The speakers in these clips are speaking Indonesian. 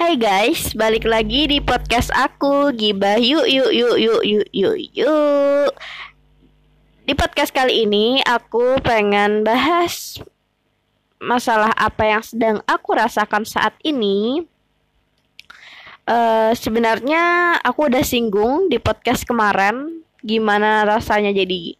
Hai guys, balik lagi di podcast aku Gibah yuk yuk yuk yuk yuk yuk yuk Di podcast kali ini aku pengen bahas Masalah apa yang sedang aku rasakan saat ini uh, Sebenarnya aku udah singgung di podcast kemarin Gimana rasanya jadi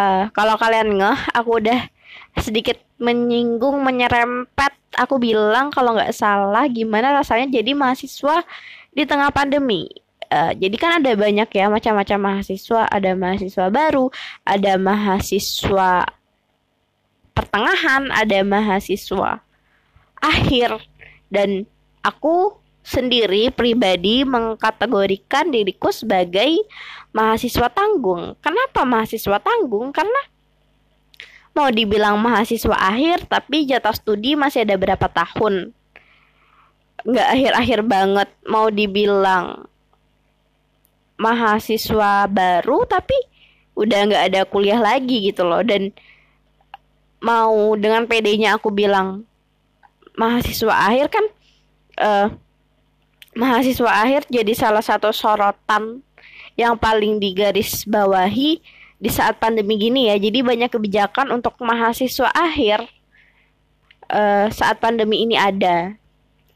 uh, Kalau kalian ngeh, aku udah sedikit menyinggung, menyerempet. Aku bilang kalau nggak salah gimana rasanya jadi mahasiswa di tengah pandemi. Uh, jadi kan ada banyak ya macam-macam mahasiswa, ada mahasiswa baru, ada mahasiswa pertengahan, ada mahasiswa akhir dan aku sendiri pribadi mengkategorikan diriku sebagai mahasiswa tanggung. Kenapa mahasiswa tanggung? Karena mau dibilang mahasiswa akhir tapi jatah studi masih ada berapa tahun? Nggak akhir-akhir banget mau dibilang mahasiswa baru tapi udah nggak ada kuliah lagi gitu loh. Dan mau dengan PD-nya aku bilang mahasiswa akhir kan uh, mahasiswa akhir jadi salah satu sorotan yang paling digaris bawahi di saat pandemi gini ya. Jadi banyak kebijakan untuk mahasiswa akhir uh, saat pandemi ini ada.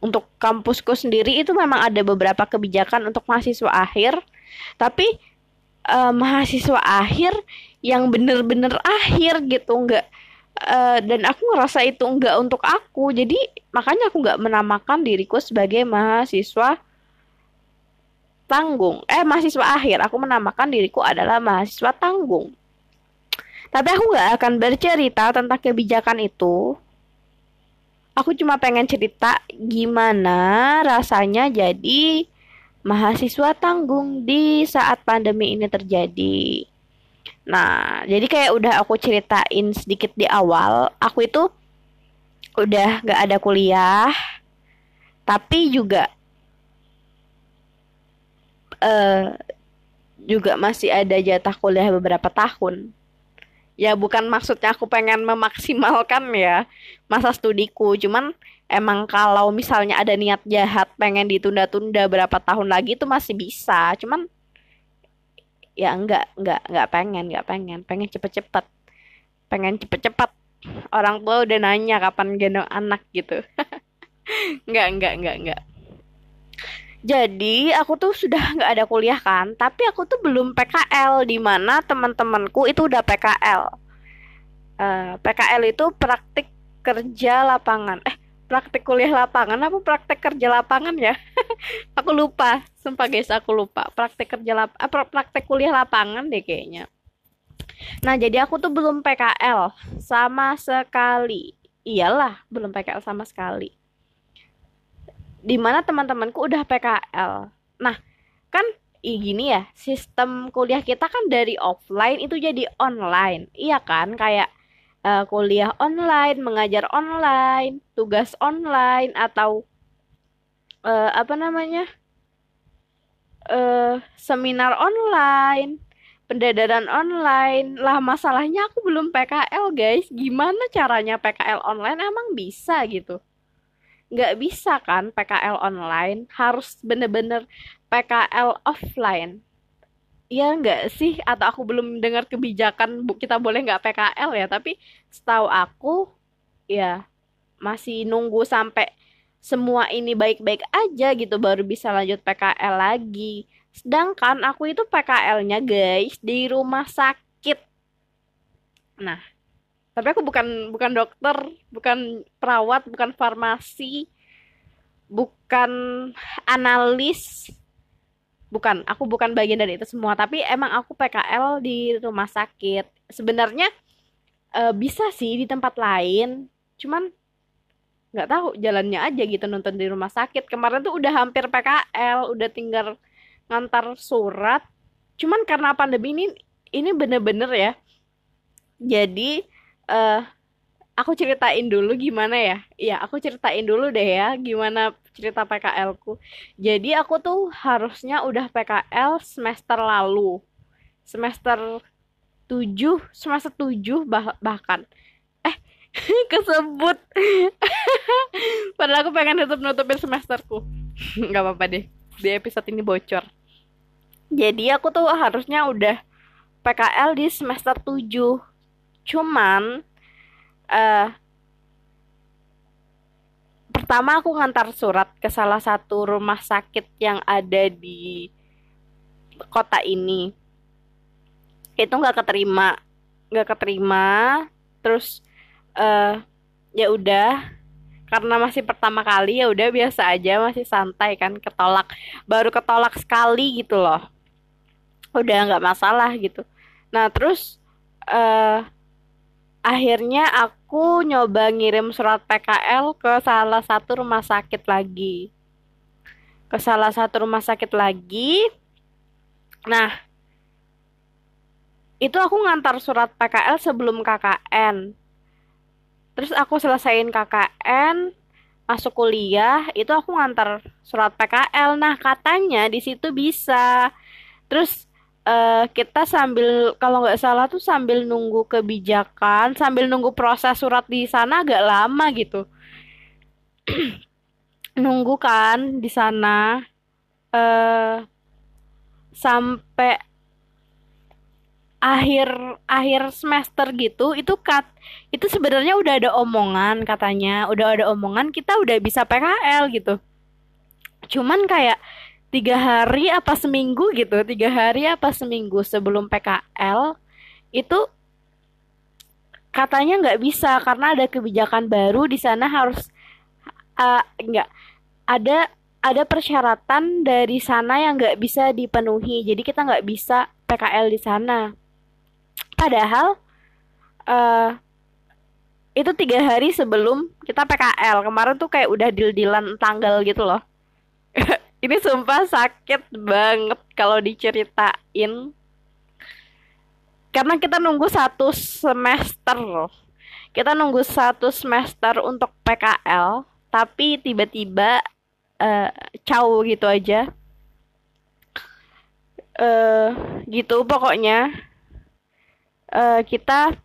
Untuk kampusku sendiri itu memang ada beberapa kebijakan untuk mahasiswa akhir, tapi uh, mahasiswa akhir yang bener-bener akhir gitu nggak uh, dan aku ngerasa itu nggak untuk aku jadi makanya aku nggak menamakan diriku sebagai mahasiswa tanggung. Eh, mahasiswa akhir. Aku menamakan diriku adalah mahasiswa tanggung. Tapi aku nggak akan bercerita tentang kebijakan itu. Aku cuma pengen cerita gimana rasanya jadi mahasiswa tanggung di saat pandemi ini terjadi. Nah, jadi kayak udah aku ceritain sedikit di awal, aku itu udah gak ada kuliah, tapi juga uh, juga masih ada jatah kuliah beberapa tahun. Ya bukan maksudnya aku pengen memaksimalkan ya masa studiku, cuman emang kalau misalnya ada niat jahat pengen ditunda-tunda berapa tahun lagi itu masih bisa, cuman ya enggak enggak enggak pengen enggak pengen. Pengen cepet-cepet. Pengen cepet-cepet. Orang tua udah nanya kapan gendong anak gitu. Enggak enggak enggak enggak jadi aku tuh sudah nggak ada kuliah kan, tapi aku tuh belum PKL di mana teman-temanku itu udah PKL. Uh, eh, PKL itu praktik kerja lapangan. Eh, praktik kuliah lapangan apa praktik kerja lapangan ya? aku lupa, sumpah guys aku lupa. Praktik kerja lap eh, praktik kuliah lapangan deh kayaknya. Nah, jadi aku tuh belum PKL sama sekali. Iyalah, belum PKL sama sekali di mana teman-temanku udah PKL. Nah, kan gini ya, sistem kuliah kita kan dari offline itu jadi online. Iya kan? Kayak uh, kuliah online, mengajar online, tugas online atau uh, apa namanya? Uh, seminar online, pendadaran online. Lah masalahnya aku belum PKL, guys. Gimana caranya PKL online emang bisa gitu? Nggak bisa kan PKL online harus bener-bener PKL offline. Ya nggak sih? Atau aku belum dengar kebijakan kita boleh nggak PKL ya? Tapi setahu aku ya masih nunggu sampai semua ini baik-baik aja gitu baru bisa lanjut PKL lagi. Sedangkan aku itu PKL-nya guys di rumah sakit. Nah tapi aku bukan bukan dokter bukan perawat bukan farmasi bukan analis. Bukan aku bukan bagian dari itu semua. Tapi emang aku PKL di rumah sakit. Sebenarnya e, bisa sih di tempat lain. Cuman nggak tahu jalannya aja gitu nonton di rumah sakit. Kemarin tuh udah hampir PKL udah tinggal ngantar surat. Cuman karena pandemi ini ini bener-bener ya. Jadi uh, aku ceritain dulu gimana ya? Iya, aku ceritain dulu deh ya gimana cerita PKL-ku. Jadi aku tuh harusnya udah PKL semester lalu. Semester 7, semester 7 bah bahkan. Eh, kesebut padahal aku pengen tutup nutupin semesterku nggak apa-apa deh di episode ini bocor jadi aku tuh harusnya udah PKL di semester 7 cuman uh, pertama aku ngantar surat ke salah satu rumah sakit yang ada di kota ini. Itu nggak keterima nggak keterima. Terus uh, ya udah karena masih pertama kali ya udah biasa aja masih santai kan ketolak baru ketolak sekali gitu loh. Udah nggak masalah gitu. Nah terus uh, akhirnya aku nyoba ngirim surat PKL ke salah satu rumah sakit lagi. Ke salah satu rumah sakit lagi. Nah itu aku ngantar surat PKL sebelum KKN terus aku selesaiin KKN masuk kuliah itu aku ngantar surat PKL nah katanya di situ bisa. Terus uh, kita sambil kalau nggak salah tuh sambil nunggu kebijakan sambil nunggu proses surat di sana agak lama gitu. Nunggu kan di sana uh, sampai akhir akhir semester gitu itu kat itu sebenarnya udah ada omongan katanya udah ada omongan kita udah bisa PKL gitu. Cuman kayak tiga hari apa seminggu gitu tiga hari apa seminggu sebelum PKL itu katanya nggak bisa karena ada kebijakan baru di sana harus uh, nggak ada ada persyaratan dari sana yang nggak bisa dipenuhi jadi kita nggak bisa PKL di sana Padahal uh, itu tiga hari sebelum kita PKL kemarin tuh kayak udah deal-dealan tanggal gitu loh. Ini sumpah sakit banget kalau diceritain. Karena kita nunggu satu semester. Kita nunggu satu semester untuk PKL, tapi tiba-tiba uh, caw gitu aja. Uh, gitu pokoknya uh, kita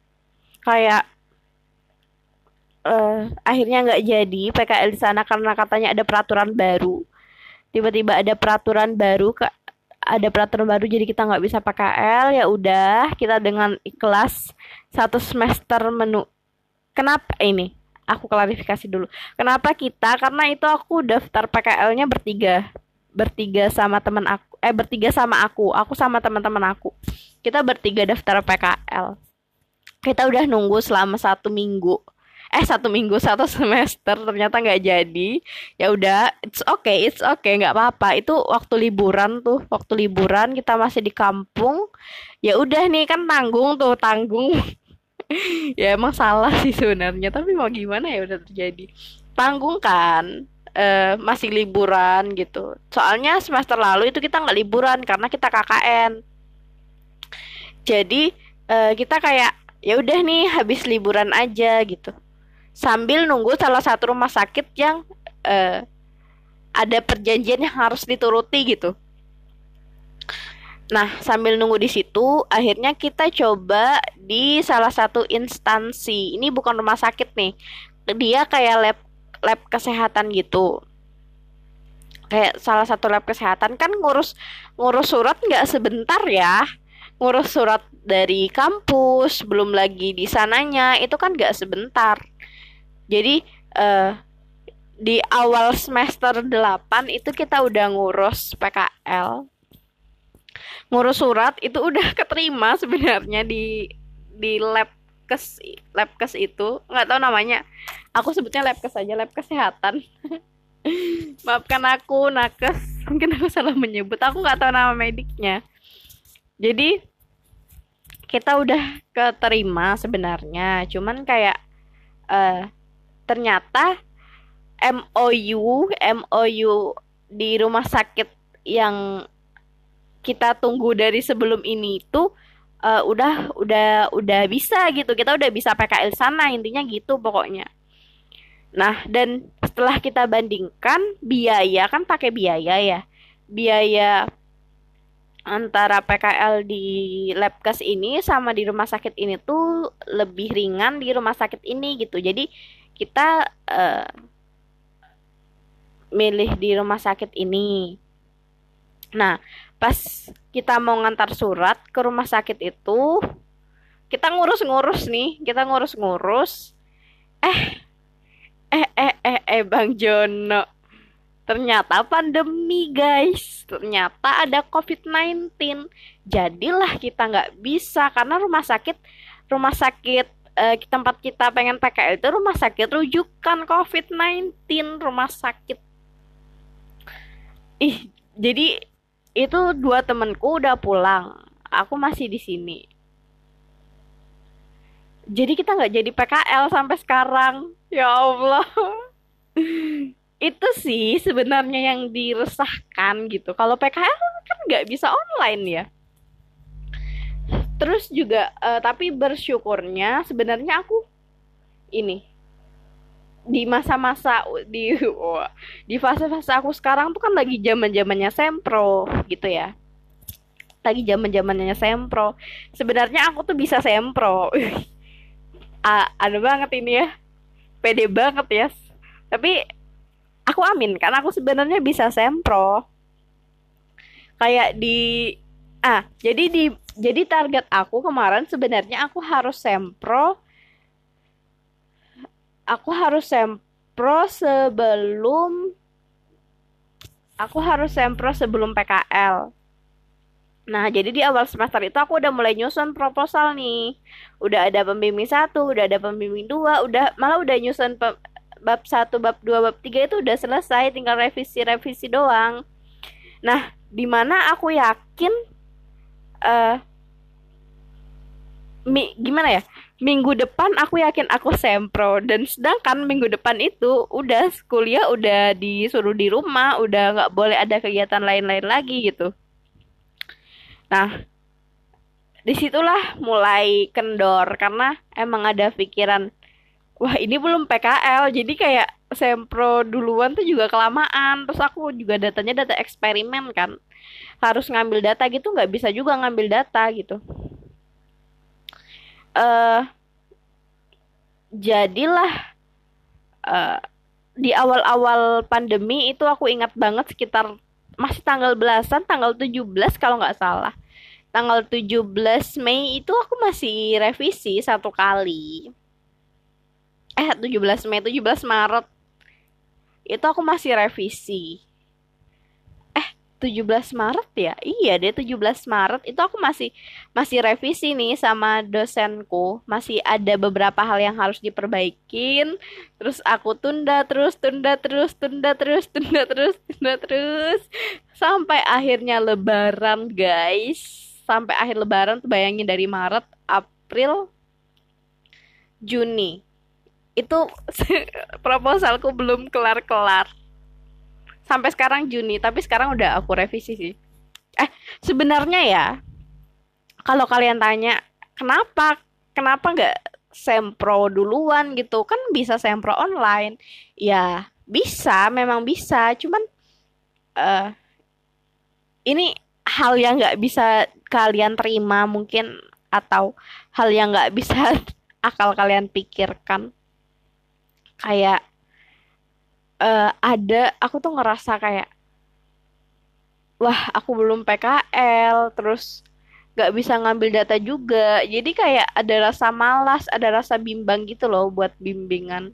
kayak uh, akhirnya nggak jadi PKL di sana karena katanya ada peraturan baru tiba-tiba ada peraturan baru ke ada peraturan baru jadi kita nggak bisa PKL ya udah kita dengan ikhlas satu semester menu. Kenapa ini aku klarifikasi dulu. Kenapa kita? Karena itu aku daftar PKL-nya bertiga. Bertiga sama teman aku eh bertiga sama aku. Aku sama teman-teman aku. Kita bertiga daftar PKL kita udah nunggu selama satu minggu eh satu minggu satu semester ternyata nggak jadi. Ya udah it's okay it's okay nggak apa-apa. Itu waktu liburan tuh waktu liburan kita masih di kampung. Ya udah nih kan tanggung tuh tanggung. Ya emang salah sih sebenarnya tapi mau gimana ya udah terjadi. Tanggung kan uh, masih liburan gitu. Soalnya semester lalu itu kita nggak liburan karena kita KKN jadi uh, kita kayak ya udah nih habis liburan aja gitu sambil nunggu salah satu rumah sakit yang uh, ada perjanjian yang harus dituruti gitu Nah, sambil nunggu di situ, akhirnya kita coba di salah satu instansi. Ini bukan rumah sakit nih. Dia kayak lab lab kesehatan gitu. Kayak salah satu lab kesehatan kan ngurus ngurus surat nggak sebentar ya ngurus surat dari kampus, belum lagi di sananya, itu kan gak sebentar. Jadi uh, di awal semester 8 itu kita udah ngurus PKL. Ngurus surat itu udah keterima sebenarnya di di lab kes lab kes itu. Nggak tahu namanya. Aku sebutnya lab kes aja lab kesehatan. Maafkan aku nakes. Mungkin aku salah menyebut. Aku nggak tahu nama mediknya. Jadi kita udah keterima sebenarnya. Cuman kayak uh, ternyata MOU MOU di rumah sakit yang kita tunggu dari sebelum ini itu uh, udah udah udah bisa gitu. Kita udah bisa PKL sana intinya gitu pokoknya. Nah dan setelah kita bandingkan biaya kan pakai biaya ya. Biaya antara PKL di Labkes ini sama di rumah sakit ini tuh lebih ringan di rumah sakit ini gitu. Jadi kita uh, milih di rumah sakit ini. Nah, pas kita mau ngantar surat ke rumah sakit itu, kita ngurus-ngurus nih, kita ngurus-ngurus. Eh, eh, eh, eh, eh, Bang Jono Ternyata pandemi guys, ternyata ada COVID-19. Jadilah kita nggak bisa karena rumah sakit, rumah sakit eh, tempat kita pengen PKL itu rumah sakit rujukan COVID-19, rumah sakit. Ih, jadi itu dua temenku udah pulang, aku masih di sini. Jadi kita nggak jadi PKL sampai sekarang. Ya Allah. itu sih sebenarnya yang diresahkan gitu. Kalau PKL kan nggak bisa online ya. Terus juga, uh, tapi bersyukurnya sebenarnya aku ini di masa-masa di oh, di fase-fase aku sekarang tuh kan lagi zaman-zamannya sempro gitu ya. Lagi zaman-zamannya sempro. Sebenarnya aku tuh bisa sempro. ah, ada banget ini ya. Pede banget ya. Tapi aku amin karena aku sebenarnya bisa sempro kayak di ah jadi di jadi target aku kemarin sebenarnya aku harus sempro aku harus sempro sebelum aku harus sempro sebelum PKL Nah, jadi di awal semester itu aku udah mulai nyusun proposal nih. Udah ada pembimbing satu, udah ada pembimbing dua, udah malah udah nyusun bab 1, bab 2, bab 3 itu udah selesai, tinggal revisi-revisi doang. Nah, di mana aku yakin uh, mi, gimana ya? Minggu depan aku yakin aku sempro. Dan sedangkan minggu depan itu udah kuliah udah disuruh di rumah, udah nggak boleh ada kegiatan lain-lain lagi gitu. Nah, di situlah mulai kendor karena emang ada pikiran wah ini belum PKL jadi kayak sempro duluan tuh juga kelamaan. Terus aku juga datanya data eksperimen kan. Harus ngambil data gitu nggak bisa juga ngambil data gitu uh, jadilah uh, di awal-awal pandemi itu aku ingat banget sekitar masih tanggal belasan tanggal 17 kalau nggak salah. Tanggal 17 Mei itu aku masih revisi satu kali. Eh 17 Mei 17 Maret. Itu aku masih revisi 17 Maret ya? Iya deh 17 Maret. Itu aku masih masih revisi nih sama dosenku. Masih ada beberapa hal yang harus diperbaikin. Terus aku tunda terus tunda terus tunda terus tunda terus tunda terus. Sampai akhirnya lebaran guys. Sampai akhir lebaran tuh bayangin dari Maret April Juni. Itu proposalku belum kelar-kelar sampai sekarang Juni tapi sekarang udah aku revisi sih. Eh sebenarnya ya kalau kalian tanya kenapa kenapa nggak sempro duluan gitu? Kan bisa sempro online. Ya bisa memang bisa. Cuman uh, ini hal yang nggak bisa kalian terima mungkin atau hal yang nggak bisa akal kalian pikirkan. Kayak uh, ada aku tuh ngerasa kayak wah aku belum PKL terus gak bisa ngambil data juga. Jadi kayak ada rasa malas ada rasa bimbang gitu loh buat bimbingan.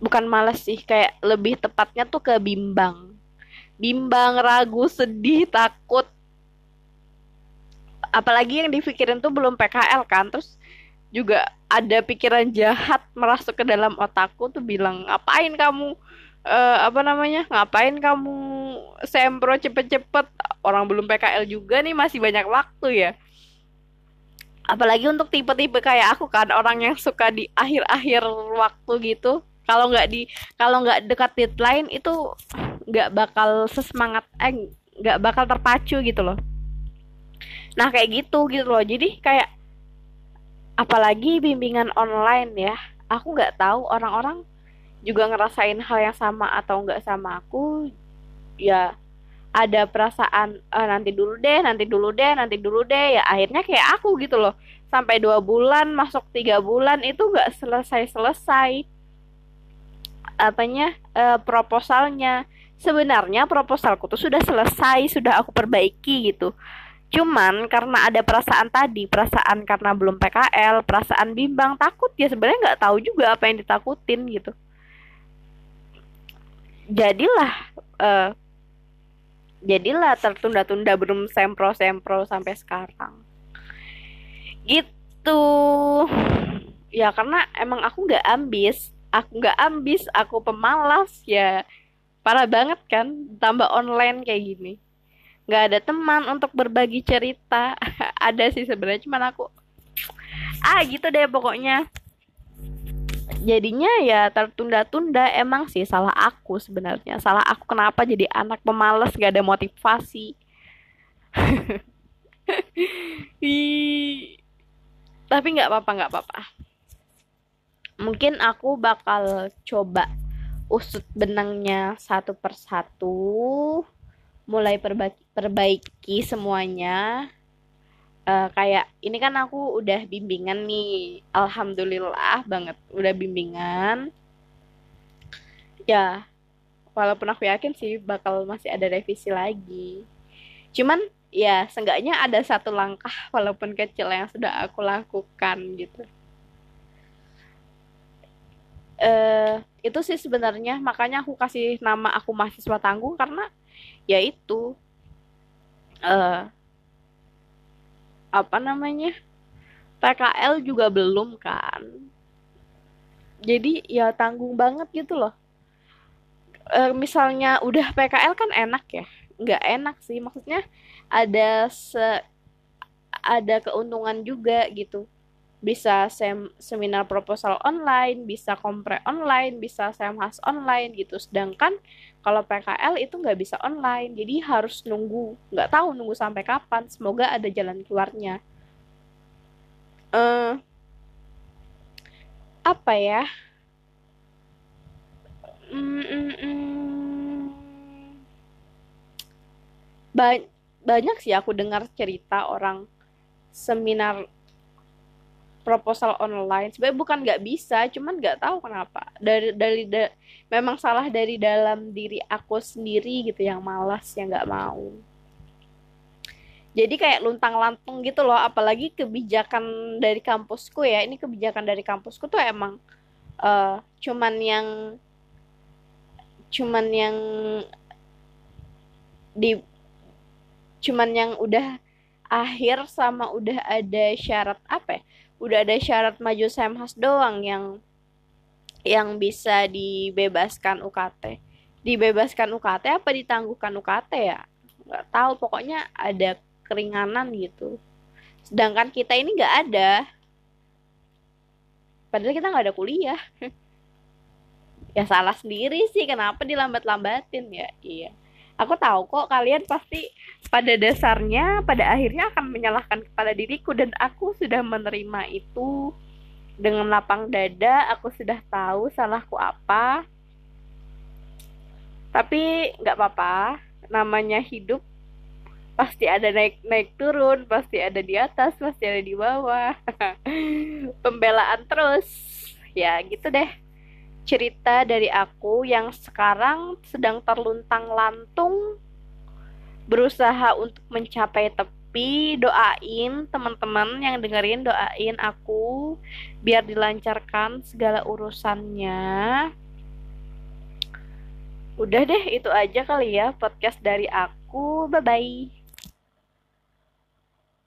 Bukan malas sih kayak lebih tepatnya tuh ke bimbang. Bimbang ragu sedih takut. Apalagi yang dipikirin tuh belum PKL kan terus juga ada pikiran jahat merasuk ke dalam otakku tuh bilang ngapain kamu uh, apa namanya ngapain kamu sempro cepet-cepet? Orang belum PKL juga nih masih banyak waktu ya. Apalagi untuk tipe-tipe kayak aku kan orang yang suka di akhir-akhir waktu gitu. Kalau nggak di kalau nggak dekat deadline itu nggak bakal sesemangat eh nggak bakal terpacu gitu loh. Nah kayak gitu gitu loh. Jadi kayak apalagi bimbingan online ya. Aku nggak tahu orang-orang juga ngerasain hal yang sama atau nggak sama aku. Ya ada perasaan e, nanti dulu deh nanti dulu deh nanti dulu deh. Ya akhirnya kayak aku gitu loh. Sampai dua bulan masuk tiga bulan itu nggak selesai selesai apanya e, proposalnya. Sebenarnya proposalku tuh sudah selesai sudah aku perbaiki gitu cuman karena ada perasaan tadi perasaan karena belum PKL perasaan bimbang takut ya sebenarnya nggak tahu juga apa yang ditakutin gitu. Jadilah uh, jadilah tertunda-tunda belum sempro-sempro sampai sekarang. Gitu. Ya karena emang aku nggak ambis aku nggak ambis aku pemalas ya. Parah banget kan tambah online kayak gini nggak ada teman untuk berbagi cerita. Ada sih sebenarnya cuman aku ah gitu deh pokoknya. Jadinya ya tertunda-tunda emang sih salah aku sebenarnya. Salah aku kenapa jadi anak pemalas gak ada motivasi. Tapi nggak apa-apa nggak apa-apa. Mungkin aku bakal coba usut benangnya satu persatu mulai perbaiki, perbaiki semuanya. Uh, kayak ini kan aku udah bimbingan nih. Alhamdulillah banget udah bimbingan. Ya walaupun aku yakin sih bakal masih ada revisi lagi. Cuman ya seenggaknya ada satu langkah walaupun kecil yang sudah aku lakukan gitu. Uh, itu sih sebenarnya makanya aku kasih nama aku mahasiswa tangguh karena ya itu uh, apa namanya PKL juga belum kan. Jadi ya tanggung banget gitu loh. E, misalnya udah PKL kan enak ya? Nggak enak sih maksudnya ada se ada keuntungan juga gitu bisa sem seminar proposal online, bisa kompre online, bisa semhas online gitu. Sedangkan kalau PKL itu nggak bisa online, jadi harus nunggu. Nggak tahu nunggu sampai kapan. Semoga ada jalan keluarnya. Uh, apa ya? Mm, mm. Ba banyak sih aku dengar cerita orang seminar proposal online. Sebenarnya bukan nggak bisa cuman nggak tahu kenapa. Dari dari da, memang salah dari dalam diri aku sendiri gitu yang malas yang nggak mau. Jadi kayak luntang lantung gitu loh apalagi kebijakan dari kampusku ya. Ini kebijakan dari kampusku tuh emang uh, cuman yang cuman yang di cuman yang udah akhir sama udah ada syarat apa ya udah ada syarat maju Semhas doang yang yang bisa dibebaskan UKT. Dibebaskan UKT apa ditangguhkan UKT ya? Nggak tahu, pokoknya ada keringanan gitu. Sedangkan kita ini nggak ada. Padahal kita nggak ada kuliah. ya salah sendiri sih, kenapa dilambat-lambatin ya? Iya. Aku tahu kok kalian pasti pada dasarnya pada akhirnya akan menyalahkan kepada diriku dan aku sudah menerima itu dengan lapang dada. Aku sudah tahu salahku apa. Tapi nggak apa-apa. Namanya hidup pasti ada naik naik turun pasti ada di atas pasti ada di bawah. Pembelaan terus. Ya gitu deh cerita dari aku yang sekarang sedang terluntang lantung. Berusaha untuk mencapai tepi doain teman-teman yang dengerin doain aku biar dilancarkan segala urusannya. Udah deh itu aja kali ya podcast dari aku. Bye bye